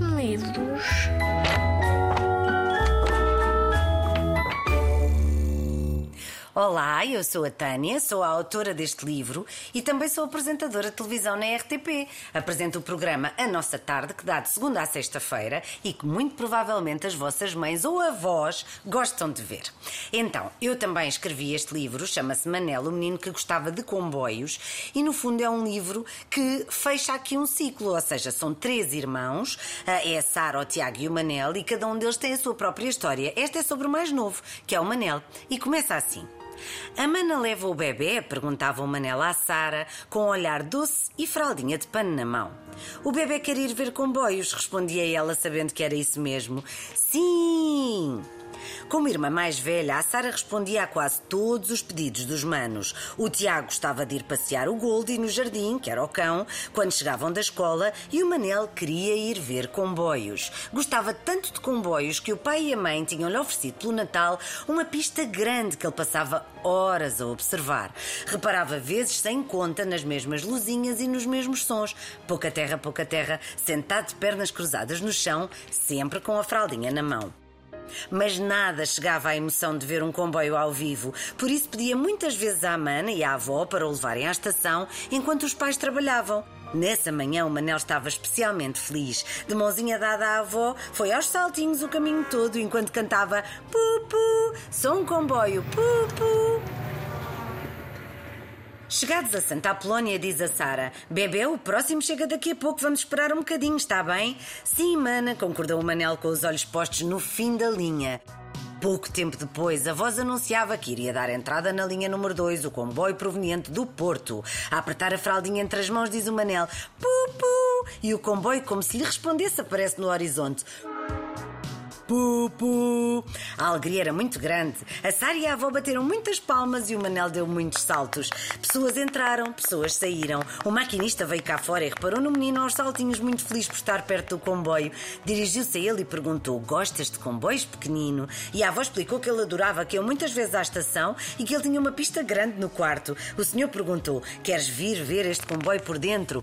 Livros. Olá, eu sou a Tânia, sou a autora deste livro e também sou apresentadora de televisão na RTP. Apresento o programa A Nossa Tarde, que dá de segunda a sexta-feira e que muito provavelmente as vossas mães ou avós gostam de ver. Então, eu também escrevi este livro, chama-se Manel, o menino que gostava de comboios, e no fundo é um livro que fecha aqui um ciclo, ou seja, são três irmãos, é a Sara, o Tiago e o Manel, e cada um deles tem a sua própria história. Esta é sobre o mais novo, que é o Manel, e começa assim. A mana leva o bebê? perguntava o Manel à Sara, com um olhar doce e fraldinha de pano na mão. O bebê quer ir ver comboios, respondia ela, sabendo que era isso mesmo. Sim! Como irmã mais velha, a Sara respondia a quase todos os pedidos dos manos. O Tiago gostava de ir passear o Goldie no jardim, que era o cão, quando chegavam da escola, e o Manel queria ir ver comboios. Gostava tanto de comboios que o pai e a mãe tinham-lhe oferecido pelo Natal uma pista grande que ele passava horas a observar. Reparava vezes sem conta nas mesmas luzinhas e nos mesmos sons. Pouca terra, pouca terra, sentado de pernas cruzadas no chão, sempre com a fraldinha na mão. Mas nada chegava à emoção de ver um comboio ao vivo, por isso pedia muitas vezes à mana e à avó para o levarem à estação enquanto os pais trabalhavam. Nessa manhã o Manel estava especialmente feliz. De mãozinha dada à avó, foi aos saltinhos o caminho todo enquanto cantava Pupu, sou um comboio, pupu. Chegados a Santa Apolónia, diz a Sara: Bebê, o próximo chega daqui a pouco, vamos esperar um bocadinho, está bem? Sim, mana, concordou o Manel com os olhos postos no fim da linha. Pouco tempo depois, a voz anunciava que iria dar entrada na linha número 2, o comboio proveniente do Porto. A apertar a fraldinha entre as mãos, diz o Manel: Pupu! E o comboio, como se lhe respondesse, aparece no horizonte. Pupu! A alegria era muito grande. A Sara e a avó bateram muitas palmas e o Manel deu muitos saltos. Pessoas entraram, pessoas saíram. O maquinista veio cá fora e reparou no menino aos saltinhos, muito feliz por estar perto do comboio. Dirigiu-se a ele e perguntou: Gostas de comboios, pequenino? E a avó explicou que ele adorava, que eu muitas vezes à estação e que ele tinha uma pista grande no quarto. O senhor perguntou: Queres vir ver este comboio por dentro?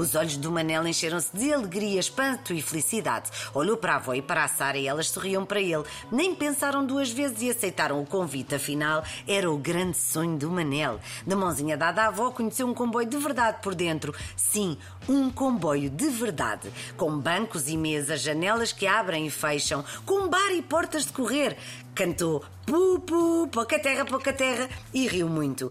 Os olhos do Manel encheram-se de alegria, espanto e felicidade. Olhou para a avó e para a Sara e elas sorriam para ele. Nem pensaram duas vezes e aceitaram o convite. Afinal, era o grande sonho do Manel. Da mãozinha dada à avó, conheceu um comboio de verdade por dentro. Sim, um comboio de verdade. Com bancos e mesas, janelas que abrem e fecham, com bar e portas de correr. Cantou Pupu, pouca terra, pouca terra e riu muito.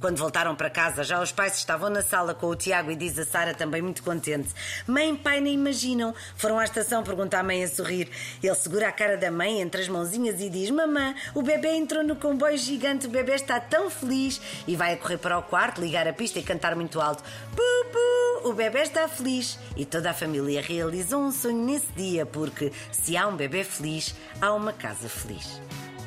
Quando voltaram para casa, já os pais estavam na sala com o Tiago e diz a Sara também muito contente. Mãe, pai, nem imaginam. Foram à estação, pergunta a mãe a sorrir. Ele segura a cara da mãe entre as mãozinhas e diz: Mamã, o bebê entrou no comboio gigante, o bebê está tão feliz. E vai a correr para o quarto, ligar a pista e cantar muito alto: Pupu, o bebê está feliz. E toda a família realizou um sonho nesse dia, porque se há um bebê feliz, há uma casa feliz.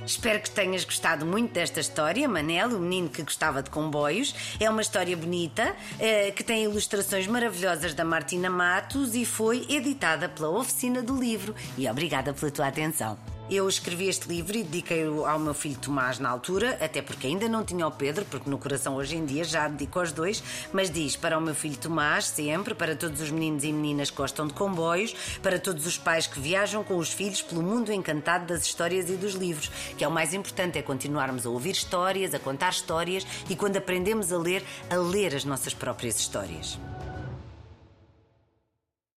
Espero que tenhas gostado muito desta história, Manel, o menino que gostava de comboios. É uma história bonita, eh, que tem ilustrações maravilhosas da Martina Matos e foi editada pela Oficina do Livro. E obrigada pela tua atenção. Eu escrevi este livro e dediquei-o ao meu filho Tomás na altura, até porque ainda não tinha o Pedro, porque no coração hoje em dia já dedico aos dois, mas diz para o meu filho Tomás, sempre, para todos os meninos e meninas que gostam de comboios, para todos os pais que viajam com os filhos pelo mundo encantado das histórias e dos livros, que é o mais importante, é continuarmos a ouvir histórias, a contar histórias e quando aprendemos a ler, a ler as nossas próprias histórias.